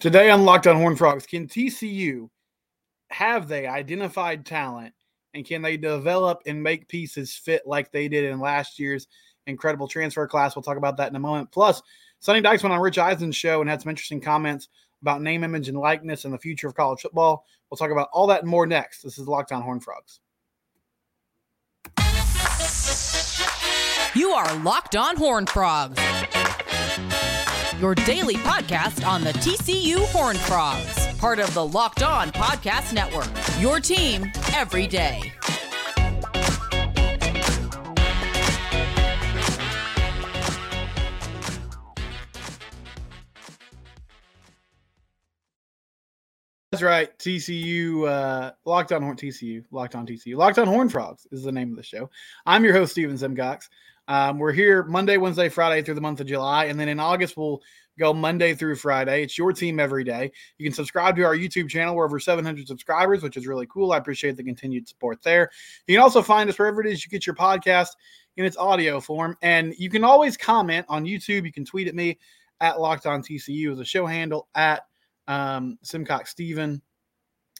Today on Locked on Horned Frogs, can TCU have they identified talent and can they develop and make pieces fit like they did in last year's incredible transfer class? We'll talk about that in a moment. Plus, Sonny Dykes went on Rich Eisen's show and had some interesting comments about name, image, and likeness and the future of college football. We'll talk about all that and more next. This is Locked on Horned Frogs. You are Locked on Horned Frogs your daily podcast on the TCU Horned Frogs, part of the Locked On Podcast Network. Your team every day. That's right. TCU, uh, Locked on Horn TCU, Locked on TCU, Locked on Horned Frogs is the name of the show. I'm your host, Steven Simcox. Um, we're here Monday, Wednesday, Friday through the month of July. And then in August, we'll go Monday through Friday. It's your team every day. You can subscribe to our YouTube channel. We're over 700 subscribers, which is really cool. I appreciate the continued support there. You can also find us wherever it is you get your podcast in its audio form. And you can always comment on YouTube. You can tweet at me at Locked On TCU as a show handle at um, Simcox Steven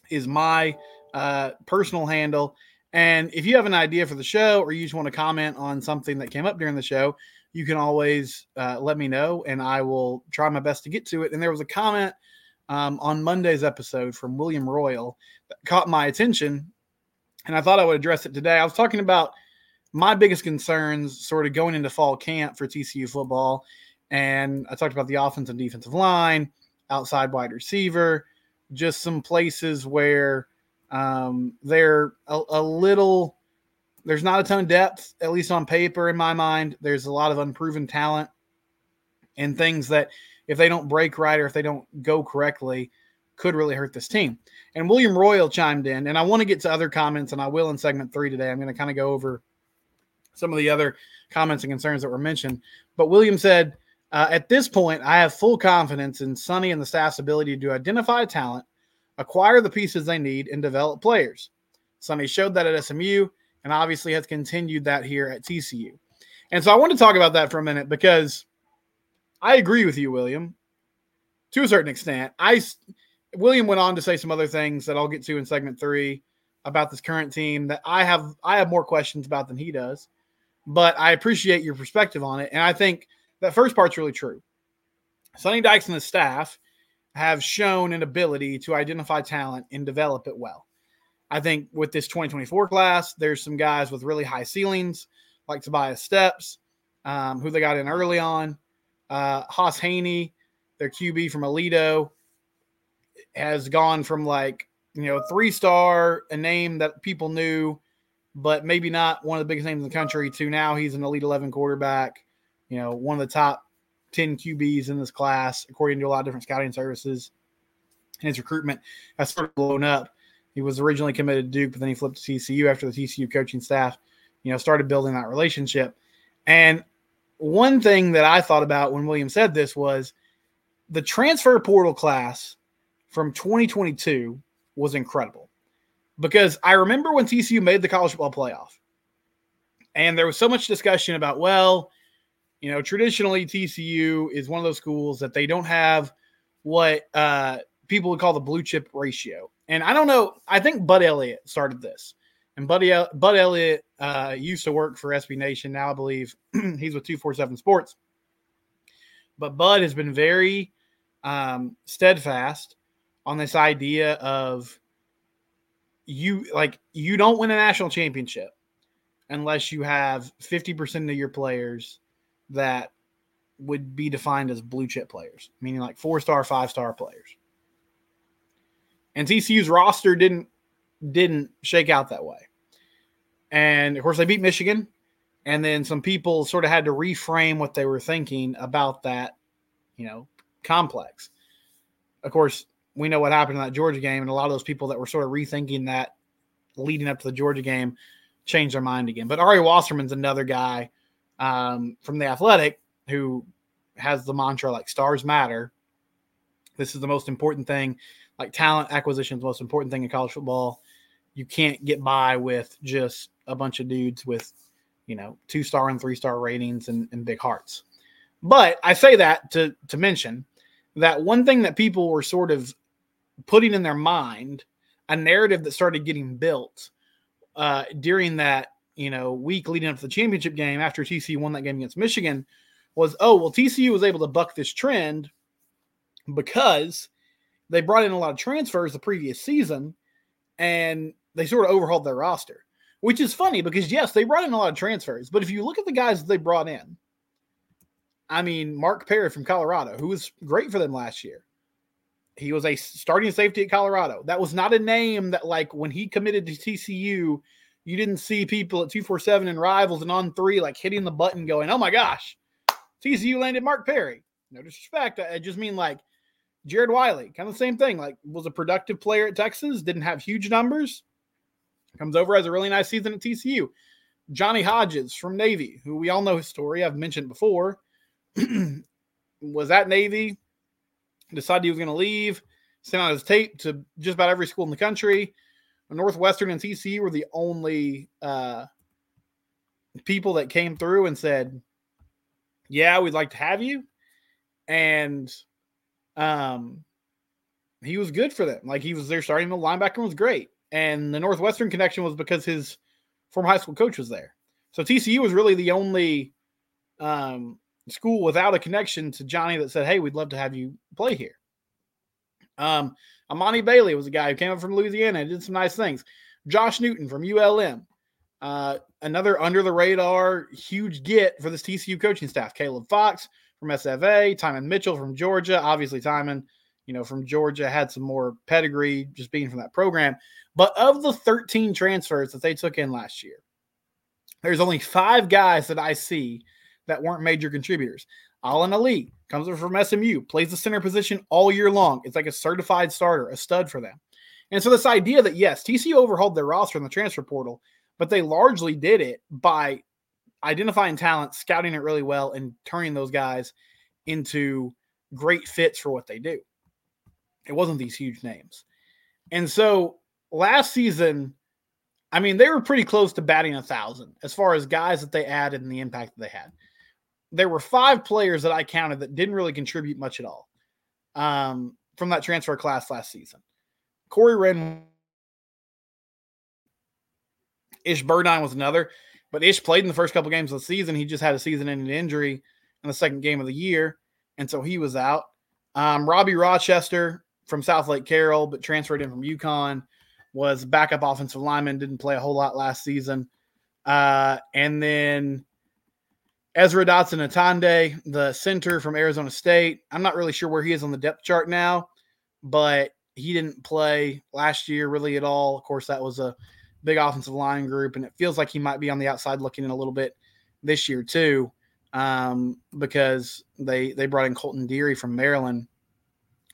is my uh, personal handle. And if you have an idea for the show or you just want to comment on something that came up during the show, you can always uh, let me know and I will try my best to get to it. And there was a comment um, on Monday's episode from William Royal that caught my attention. And I thought I would address it today. I was talking about my biggest concerns sort of going into fall camp for TCU football. And I talked about the offensive and defensive line, outside wide receiver, just some places where um, they're a, a, little. There's not a ton of depth, at least on paper, in my mind. There's a lot of unproven talent and things that, if they don't break right or if they don't go correctly, could really hurt this team. And William Royal chimed in, and I want to get to other comments, and I will in segment three today. I'm going to kind of go over some of the other comments and concerns that were mentioned. But William said, uh, at this point, I have full confidence in Sonny and the staff's ability to identify talent acquire the pieces they need, and develop players. Sonny showed that at SMU and obviously has continued that here at TCU. And so I want to talk about that for a minute because I agree with you, William, to a certain extent. I William went on to say some other things that I'll get to in segment three about this current team that I have I have more questions about than he does. But I appreciate your perspective on it. And I think that first part's really true. Sonny Dykes and the staff have shown an ability to identify talent and develop it well. I think with this 2024 class, there's some guys with really high ceilings, like Tobias Steps, um, who they got in early on. Uh, Hauss Hejny, their QB from Aledo, has gone from like, you know, three star, a name that people knew, but maybe not one of the biggest names in the country, to now he's an Elite 11 quarterback, you know, one of the top 10 QBs in this class, according to a lot of different scouting services. And his recruitment has sort of blown up. He was originally committed to Duke, but then he flipped to TCU after the TCU coaching staff, you know, started building that relationship. And one thing that I thought about when William said this was the transfer portal class from 2022 was incredible because I remember when TCU made the college football playoff and there was so much discussion about, well, you know, traditionally TCU is one of those schools that they don't have what uh, people would call the blue chip ratio. And I don't know. I think Bud Elliott started this. And Buddy, Bud Elliott uh, used to work for SB Nation. Now I believe he's with 247 Sports. But Bud has been very um, steadfast on this idea of you like you don't win a national championship unless you have 50% of your players that would be defined as blue chip players, meaning like four star, five star players. And TCU's roster didn't didn't shake out that way. And of course, they beat Michigan. And then some people sort of had to reframe what they were thinking about that, you know, complex. Of course, we know what happened in that Georgia game, and a lot of those people that were sort of rethinking that leading up to the Georgia game changed their mind again. But Ari Wasserman's another guy um, from the Athletic who has the mantra like stars matter. This is the most important thing. Like talent acquisition is the most important thing in college football. You can't get by with just a bunch of dudes with, you know, two star and three star ratings and, and big hearts. But I say that to to mention that one thing that people were sort of putting in their mind, a narrative that started getting built uh, during that you know week leading up to the championship game after TCU won that game against Michigan was oh well TCU was able to buck this trend because they brought in a lot of transfers the previous season and they sort of overhauled their roster, which is funny because yes, they brought in a lot of transfers, but if you look at the guys that they brought in, I mean, Mark Perry from Colorado, who was great for them last year. He was a starting safety at Colorado. That was not a name that, like, when he committed to TCU, you didn't see people at 247 and rivals and On3, like, hitting the button going, oh my gosh, TCU landed Mark Perry. No disrespect. I just mean, like, Jared Wiley, kind of the same thing. Like, was a productive player at Texas, didn't have huge numbers, comes over as a really nice season at TCU. Johnny Hodges from Navy, who we all know his story, I've mentioned before, was at Navy, decided he was going to leave, sent out his tape to just about every school in the country. Northwestern and TCU were the only uh, people that came through and said, "Yeah, we'd like to have you," and um, he was good for them. Like he was there starting the linebacker was great. And the Northwestern connection was because his former high school coach was there. So TCU was really the only um, school without a connection to Johnny that said, Hey, we'd love to have you play here. Um, Emani Bailey was a guy who came up from Louisiana and did some nice things. Josh Newton from ULM, uh, another under the radar huge get for this TCU coaching staff. Caleb Fox from SFA, Tymon Mitchell from Georgia. Obviously, Tymon, you know, from Georgia had some more pedigree just being from that program. But of the 13 transfers that they took in last year, there's only five guys that I see that weren't major contributors. Alan Ali comes from SMU, plays the center position all year long. It's like a certified starter, a stud for them. And so this idea that yes, TCU overhauled their roster in the transfer portal, but they largely did it by identifying talent, scouting it really well, and turning those guys into great fits for what they do. It wasn't these huge names. And so last season, I mean, they were pretty close to batting a thousand as far as guys that they added and the impact that they had. There were five players that I counted that didn't really contribute much at all um, from that transfer class last season. Corey Wren, Ish Burdine was another. But Ish played in the first couple games of the season. He just had a season-ending injury in the second game of the year, and so he was out. Um, Robbie Rochester from Southlake Carroll, but transferred in from UConn, was backup offensive lineman. Didn't play a whole lot last season. Uh, and then Ezra Dotson Oyetade, the center from Arizona State. I'm not really sure where he is on the depth chart now, but he didn't play last year really at all. Of course, that was a big offensive line group, and it feels like he might be on the outside looking in a little bit this year too, um, because they they brought in Coltin Deery from Maryland,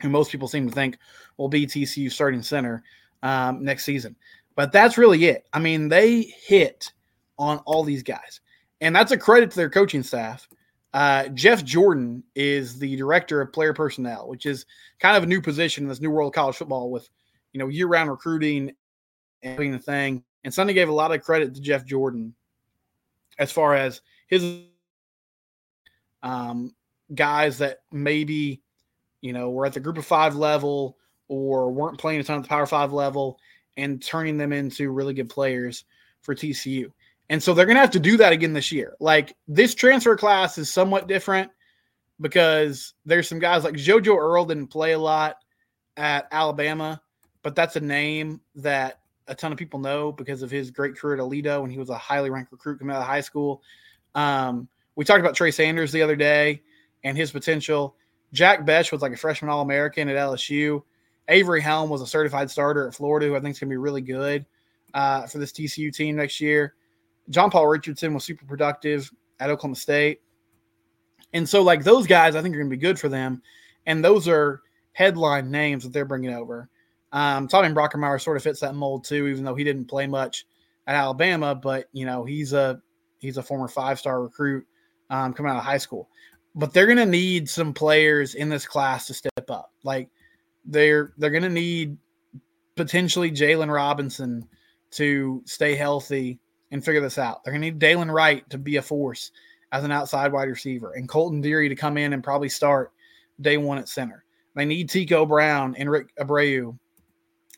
who most people seem to think will be TCU starting center um, next season. But that's really it. I mean, they hit on all these guys, and that's a credit to their coaching staff. Uh, Jeff Jordan is the director of player personnel, which is kind of a new position in this new world of college football with you know year-round recruiting and doing the thing. And Sonny gave a lot of credit to Jeff Jordan as far as his um, guys that maybe, you know, were at the group of five level or weren't playing a ton at the power five level and turning them into really good players for TCU. And so they're going to have to do that again this year. Like this transfer class is somewhat different because there's some guys like JoJo Earle didn't play a lot at Alabama, but that's a name that a ton of people know because of his great career at Aledo when he was a highly ranked recruit coming out of high school. Um, we talked about Trey Sanders the other day and his potential. Jack Bech was like a freshman All American at LSU. Avery Helm was a certified starter at Florida, who I think is going to be really good uh, for this TCU team next year. John Paul Richardson was super productive at Oklahoma State. And so, like, those guys I think are going to be good for them. And those are headline names that they're bringing over. Um, Tommy Brockermeyer sort of fits that mold too, even though he didn't play much at Alabama. But you know, he's a he's a former five star recruit um, coming out of high school. But they're going to need some players in this class to step up. Like they're they're going to need potentially Jalen Robinson to stay healthy and figure this out. They're going to need Dylan Wright to be a force as an outside wide receiver, and Coltin Deery to come in and probably start day one at center. They need Tico Brown and Rick Abreu,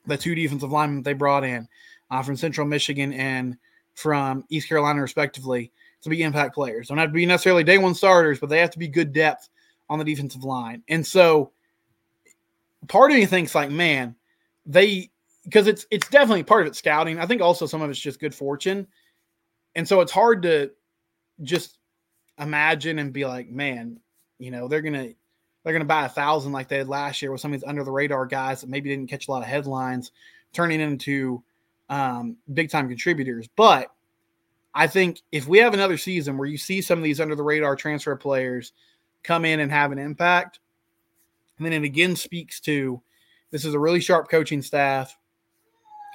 the two defensive linemen they brought in uh, from Central Michigan and from East Carolina, respectively, to be impact players. Don't have to be necessarily day one starters, but they have to be good depth on the defensive line. And so part of me thinks like, man, they because it's it's definitely part of it scouting. I think also some of it's just good fortune. And so it's hard to just imagine and be like, man, you know, they're gonna they're gonna buy a thousand like they did last year with some of these under the radar guys that maybe didn't catch a lot of headlines, turning into um, big time contributors. But I think if we have another season where you see some of these under the radar transfer players come in and have an impact, and then it again speaks to this is a really sharp coaching staff,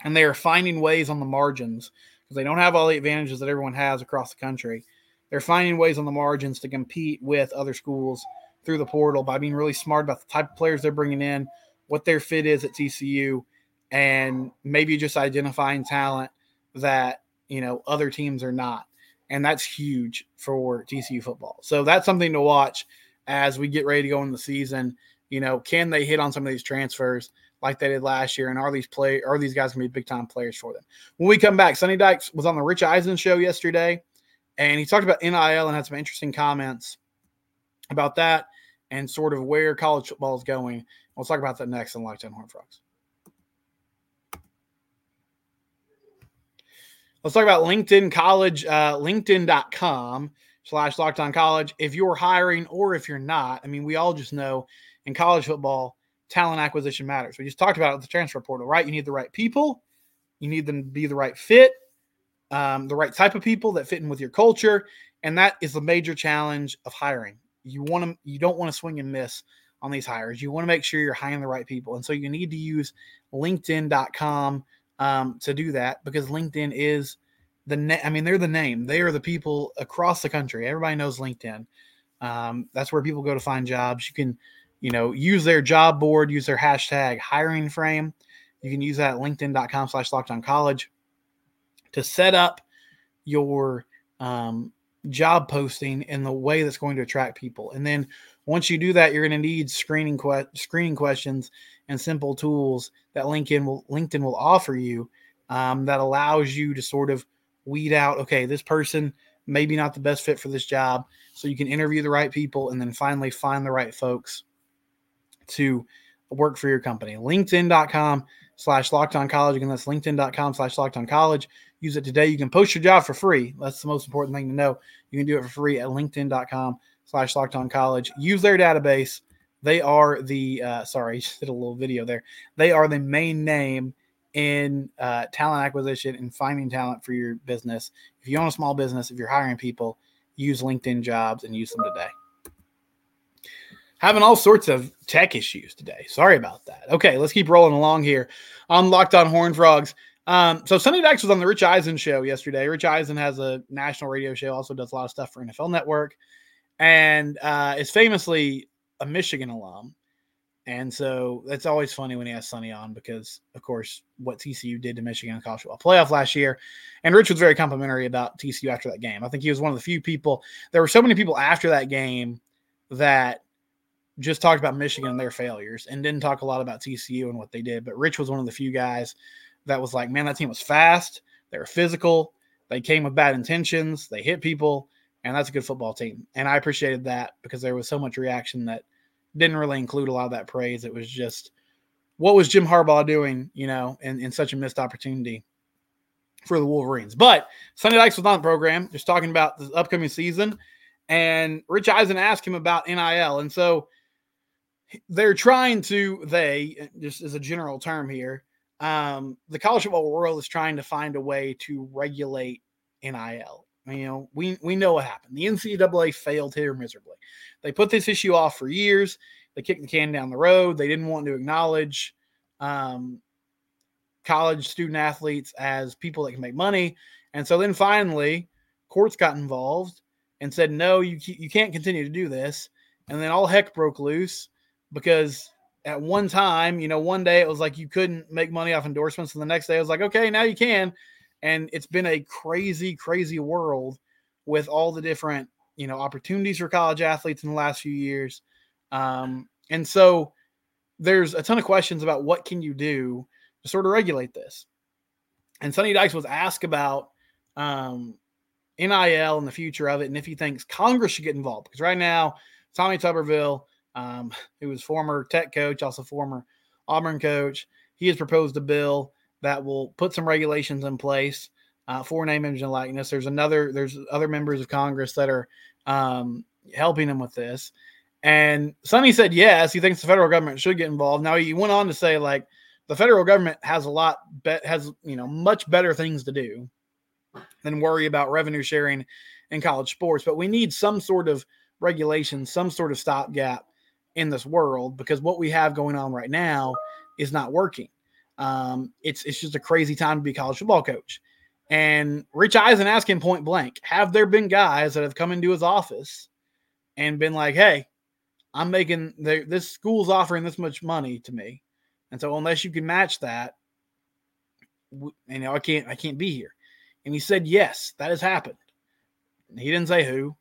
and they are finding ways on the margins because they don't have all the advantages that everyone has across the country. They're finding ways on the margins to compete with other schools through the portal by being really smart about the type of players they're bringing in, what their fit is at TCU, and maybe just identifying talent that you know other teams are not and that's huge for TCU football. So that's something to watch as we get ready to go in the season. You know, can they hit on some of these transfers like they did last year? And are these play are these guys gonna be big time players for them? When we come back, Sonny Dykes was on the Rich Eisen show yesterday, and he talked about NIL and had some interesting comments about that and sort of where college football is going. We'll talk about that next on Locked On Horned Frogs. Let's talk about LinkedIn College, uh, LinkedIn.com slash locked on college. If you're hiring or if you're not, I mean, we all just know in college football, talent acquisition matters. We just talked about the transfer portal, right? You need the right people, you need them to be the right fit, um, the right type of people that fit in with your culture. And that is the major challenge of hiring. You want to, you don't want to swing and miss on these hires. You want to make sure you're hiring the right people. And so you need to use LinkedIn.com um, to do that because LinkedIn is the na- I mean, they're the name. They are the people across the country. Everybody knows LinkedIn. Um, that's where people go to find jobs. You can, you know, use their job board, use their hashtag hiring frame. You can use that LinkedIn.com slash locked on college to set up your um, job posting in the way that's going to attract people. And then once you do that, you're going to need screening que- screening questions and simple tools that LinkedIn will LinkedIn will offer you um, that allows you to sort of weed out. Okay, this person maybe not the best fit for this job, so you can interview the right people and then finally find the right folks to work for your company. LinkedIn.com slash locked on college. Again, that's LinkedIn.com slash locked on college. Use it today. You can post your job for free. That's the most important thing to know. You can do it for free at LinkedIn.com slash locked on college. Use their database. They are the uh, sorry, just did a little video there. They are the main name in uh, talent acquisition and finding talent for your business. If you own a small business, if you're hiring people, use LinkedIn jobs and use them today. Having all sorts of tech issues today. Sorry about that. Okay, let's keep rolling along here on Locked On Horned Frogs. Um, so Sonny Dykes was on the Rich Eisen show yesterday. Rich Eisen has a national radio show, also does a lot of stuff for NFL Network and uh, is famously a Michigan alum. And so that's always funny when he has Sonny on because, of course, what TCU did to Michigan in the college football playoff last year. And Rich was very complimentary about TCU after that game. I think he was one of the few people. There were so many people after that game that just talked about Michigan and their failures and didn't talk a lot about TCU and what they did. But Rich was one of the few guys that was like, man, that team was fast. They were physical. They came with bad intentions. They hit people and that's a good football team. And I appreciated that because there was so much reaction that didn't really include a lot of that praise. It was just what was Jim Harbaugh doing, you know, in, in such a missed opportunity for the Wolverines. But Sonny Dykes was on the program, just talking about the upcoming season, and Rich Eisen asked him about NIL. And so they're trying to, they, just as a general term here, um, the college football world is trying to find a way to regulate NIL. You know, we we know what happened. The NCAA failed here miserably. They put this issue off for years. They kicked the can down the road. They didn't want to acknowledge um, college student athletes as people that can make money. And so then finally, courts got involved and said, "No, you you can't continue to do this." And then all heck broke loose because at one time, you know, one day it was like you couldn't make money off endorsements, and the next day it was like, "Okay, now you can." and it's been a crazy crazy world with all the different you know opportunities for college athletes in the last few years um, and so there's a ton of questions about what can you do to sort of regulate this. And Sonny Dykes was asked about um, NIL and the future of it, and if he thinks Congress should get involved. Because right now, Tommy Tuberville, um, who was former Tech coach, also former Auburn coach, he has proposed a bill that will put some regulations in place uh, for name, image, and likeness. There's another, there's other members of Congress that are um, helping him with this. And Sonny said yes, he thinks the federal government should get involved. Now he went on to say like the federal government has a lot bet has you know much better things to do than worry about revenue sharing in college sports. But we need some sort of regulation, some sort of stopgap in this world because what we have going on right now is not working. Um, it's it's just a crazy time to be a college football coach. And Rich Eisen him point blank, have there been guys that have come into his office and been like, hey, I'm making the, this school's offering this much money to me. And so unless you can match that, you know, I can't, I can't be here. And he said, yes, that has happened. He didn't say who.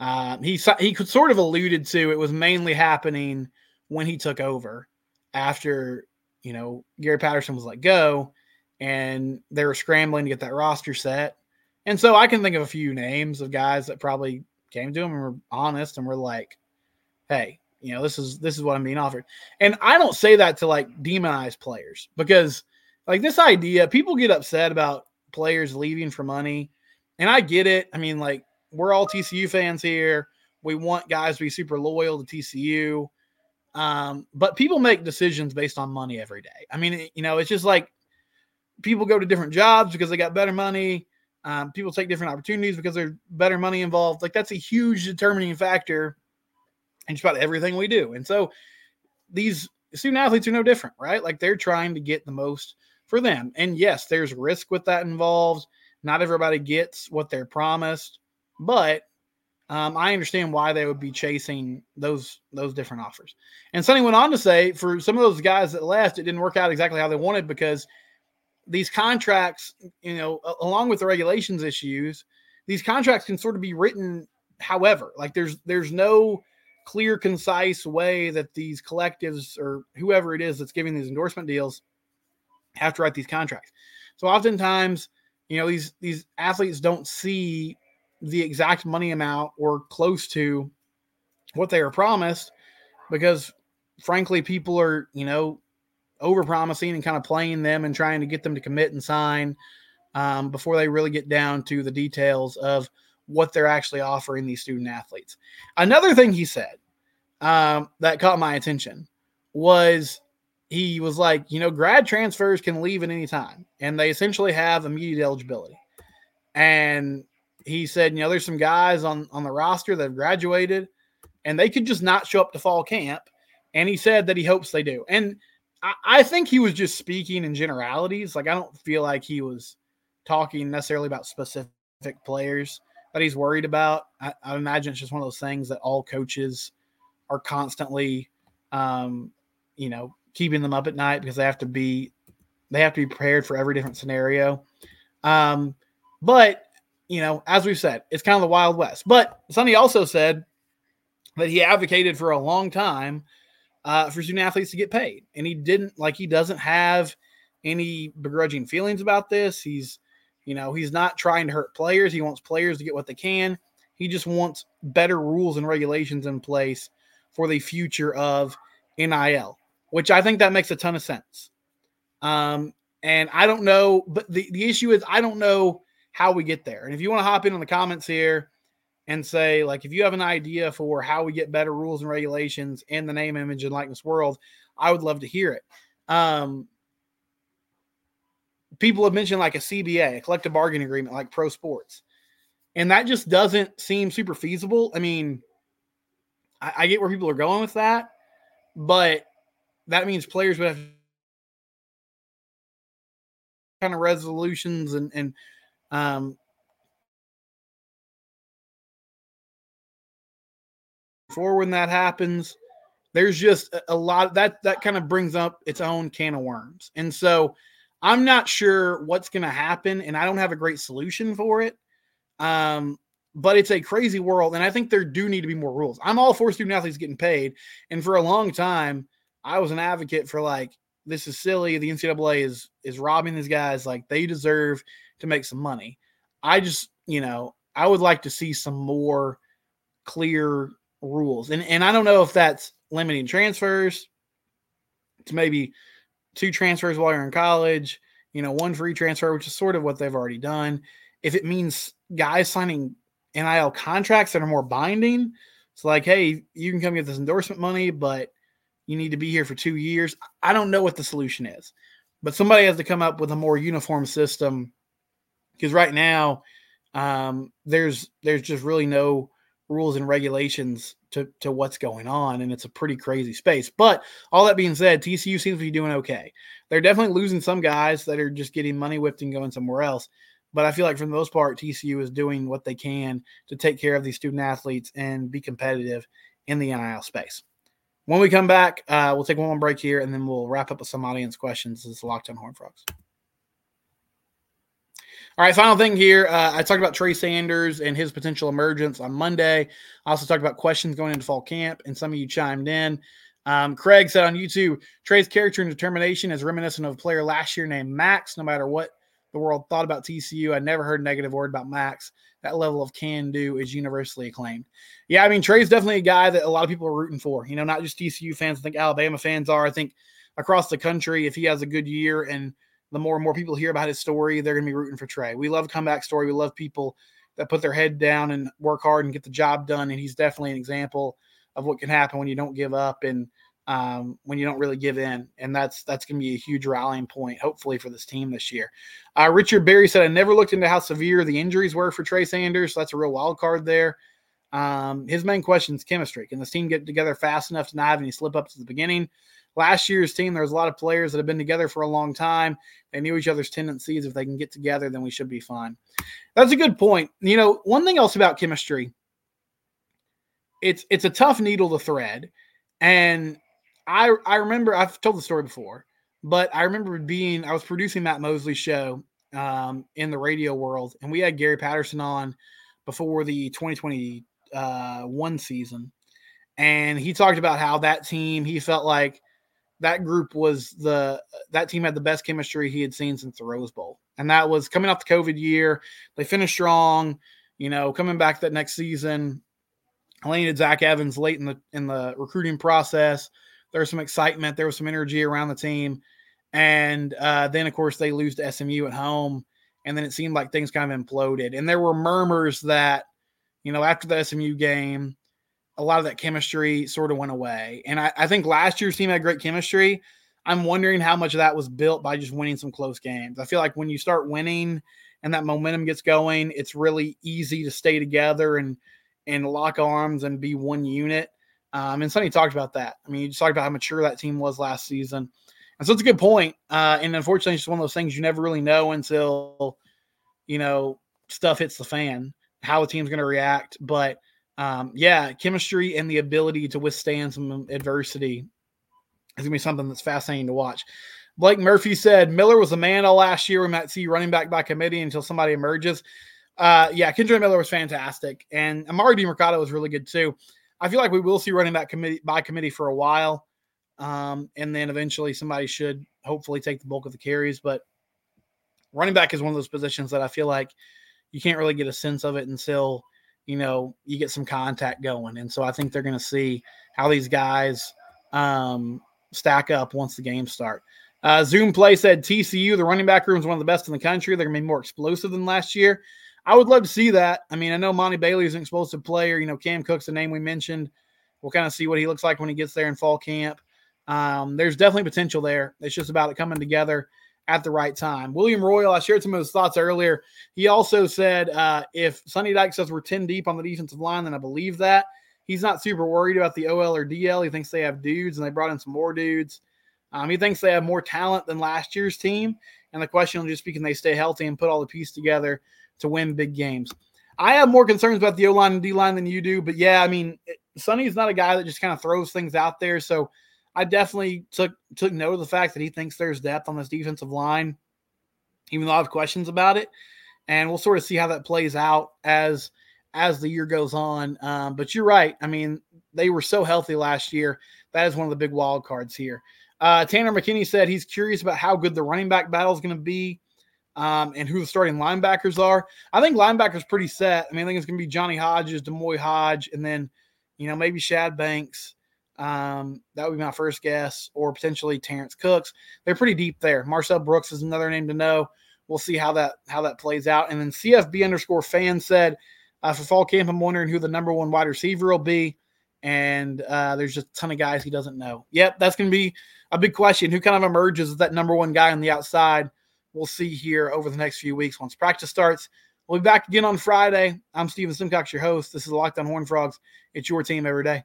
Uh, he he could sort of alluded to it was mainly happening when he took over after you know Gary Patterson was let go, and they were scrambling to get that roster set. And so I can think of a few names of guys that probably came to him and were honest and were like, "Hey, you know this is this is what I'm being offered." And I don't say that to like demonize players because like this idea, people get upset about players leaving for money, and I get it. I mean, like we're all TCU fans here. We want guys to be super loyal to TCU. Um, but people make decisions based on money every day. I mean, you know, it's just like people go to different jobs because they got better money. Um, people take different opportunities because there's better money involved. Like that's a huge determining factor in just about everything we do. And so these student athletes are no different, right? Like they're trying to get the most for them. And yes, there's risk with that involved. Not everybody gets what they're promised. But um, I understand why they would be chasing those those different offers. And Sonny went on to say, for some of those guys that left, it didn't work out exactly how they wanted because these contracts, you know, along with the regulations issues, these contracts can sort of be written however. Like there's there's no clear, concise way that these collectives or whoever it is that's giving these endorsement deals have to write these contracts. So oftentimes, you know, these these athletes don't see the exact money amount or close to what they were promised because frankly people are you know over promising and kind of playing them and trying to get them to commit and sign um, before they really get down to the details of what they're actually offering these student athletes. Another thing he said um, that caught my attention was he was like you know grad transfers can leave at any time and they essentially have immediate eligibility. And he said, you know, there's some guys on on the roster that have graduated, and they could just not show up to fall camp. And he said that he hopes they do. And I, I think he was just speaking in generalities. Like I don't feel like he was talking necessarily about specific players that he's worried about. I, I imagine it's just one of those things that all coaches are constantly, um, you know, keeping them up at night because they have to be they have to be prepared for every different scenario. Um, but you know, as we've said, it's kind of the Wild West. But Sonny also said that he advocated for a long time uh, for student athletes to get paid. And he didn't, like, he doesn't have any begrudging feelings about this. He's, you know, he's not trying to hurt players. He wants players to get what they can. He just wants better rules and regulations in place for the future of NIL, which I think that makes a ton of sense. Um, and I don't know, but the, the issue is I don't know how we get there. And if you want to hop in on the comments here and say, like, if you have an idea for how we get better rules and regulations in the name, image, and likeness world, I would love to hear it. Um, people have mentioned like a CBA, a collective bargaining agreement, like pro sports. And that just doesn't seem super feasible. I mean, I, I get where people are going with that, but that means players would have kind of resolutions and, and um, for when that happens, there's just a lot that that kind of brings up its own can of worms. And so I'm not sure what's going to happen, and I don't have a great solution for it. Um, but it's a crazy world, and I think there do need to be more rules. I'm all for student athletes getting paid, and for a long time, I was an advocate for like this is silly. The NCAA is is robbing these guys. Like they deserve to make some money. I just, you know, I would like to see some more clear rules. And and I don't know if that's limiting transfers to maybe two transfers while you're in college, you know, one free transfer, which is sort of what they've already done. If it means guys signing NIL contracts that are more binding, it's like, hey, you can come get this endorsement money, but you need to be here for two years. I don't know what the solution is, but somebody has to come up with a more uniform system because right now um, there's there's just really no rules and regulations to to what's going on, and it's a pretty crazy space. But all that being said, TCU seems to be doing okay. They're definitely losing some guys that are just getting money whipped and going somewhere else. But I feel like for the most part, TCU is doing what they can to take care of these student athletes and be competitive in the NIL space. When we come back, uh, we'll take one more break here, and then we'll wrap up with some audience questions. This is Locked on Horned Frogs. All right, final thing here. Uh, I talked about Trey Sanders and his potential emergence on Monday. I also talked about questions going into fall camp, and some of you chimed in. Um, Craig said on YouTube, Trey's character and determination is reminiscent of a player last year named Max. No matter what the world thought about TCU, I never heard a negative word about Max. That level of can do is universally acclaimed. Yeah, I mean, Trey's definitely a guy that a lot of people are rooting for. You know, not just TCU fans. I think Alabama fans are. I think across the country, if he has a good year and the more and more people hear about his story, they're going to be rooting for Trey. We love comeback story. We love people that put their head down and work hard and get the job done. And he's definitely an example of what can happen when you don't give up and um, when you don't really give in. And that's that's going to be a huge rallying point, hopefully, for this team this year. Uh, Richard Berry said, I never looked into how severe the injuries were for Trey Sanders. So that's a real wild card there. Um, his main question is chemistry. Can this team get together fast enough to not have any slip ups at the beginning? Last year's team, there's a lot of players that have been together for a long time. They knew each other's tendencies. If they can get together, then we should be fine. That's a good point. You know, one thing else about chemistry, it's it's a tough needle to thread. And I I remember I've told the story before, but I remember being I was producing Matt Mosley's show um, in the radio world, and we had Gary Patterson on before the 2021 uh, season, and he talked about how that team he felt like that group was the that team had the best chemistry he had seen since the Rose Bowl. And that was coming off the COVID year. They finished strong, you know, coming back that next season. Landed Zach Evans late in the in the recruiting process. There was some excitement, there was some energy around the team. And uh, then of course they lose to SMU at home. And then it seemed like things kind of imploded. And there were murmurs that, you know, after the SMU game, a lot of that chemistry sort of went away. And I, I, think last year's team had great chemistry. I'm wondering how much of that was built by just winning some close games. I feel like when you start winning and that momentum gets going, it's really easy to stay together and and lock arms and be one unit. Um, and Sonny talked about that. I mean, you just talked about how mature that team was last season. And so it's a good point. Uh, and unfortunately, it's just one of those things you never really know until, you know, stuff hits the fan, how the team's going to react. But – um, yeah, chemistry and the ability to withstand some adversity is gonna be something that's fascinating to watch. Blake Murphy said Miller was a man all last year. We might see running back by committee until somebody emerges. Uh, yeah, Kendre Miller was fantastic, and Emari Demercado was really good too. I feel like we will see running back committee by committee for a while, um, and then eventually somebody should hopefully take the bulk of the carries. But running back is one of those positions that I feel like you can't really get a sense of it until you know, you get some contact going. And so I think they're going to see how these guys um, stack up once the games start. Uh, Zoom Play said TCU, the running back room is one of the best in the country. They're going to be more explosive than last year. I would love to see that. I mean, I know Monty Bailey is an explosive player. You know, Cam Cook's the name we mentioned. We'll kind of see what he looks like when he gets there in fall camp. Um, there's definitely potential there. It's just about it coming together at the right time. William Royal, I shared some of his thoughts earlier. He also said uh, if Sonny Dyke says we're 10 deep on the defensive line, then I believe that. He's not super worried about the OL or DL. He thinks they have dudes and they brought in some more dudes. Um, he thinks they have more talent than last year's team. And the question will just be can they stay healthy and put all the pieces together to win big games? I have more concerns about the O line and D line than you do. But yeah, I mean, Sonny's not a guy that just kind of throws things out there. So I definitely took took note of the fact that he thinks there's depth on this defensive line, even though I have questions about it. And we'll sort of see how that plays out as as the year goes on. Um, but you're right. I mean, they were so healthy last year. that is one of the big wild cards here. Uh, Tanner McKinney said he's curious about how good the running back battle is going to be um, and who the starting linebackers are. I think linebackers pretty set. I mean, I think it's going to be Johnny Hodges, Jamoi Hodge, and then, you know, maybe Shad Banks. Um, that would be my first guess, or potentially Terrence Cooks. They're pretty deep there. Marcel Brooks is another name to know. We'll see how that how that plays out. And then CFB underscore fan said uh, for fall camp, I'm wondering who the number one wide receiver will be. And uh, there's just a ton of guys he doesn't know. Yep, that's going to be a big question. Who kind of emerges as that number one guy on the outside? We'll see here over the next few weeks once practice starts. We'll be back again on Friday. I'm Steven Simcox, your host. This is Locked on Horned Frogs. It's your team every day.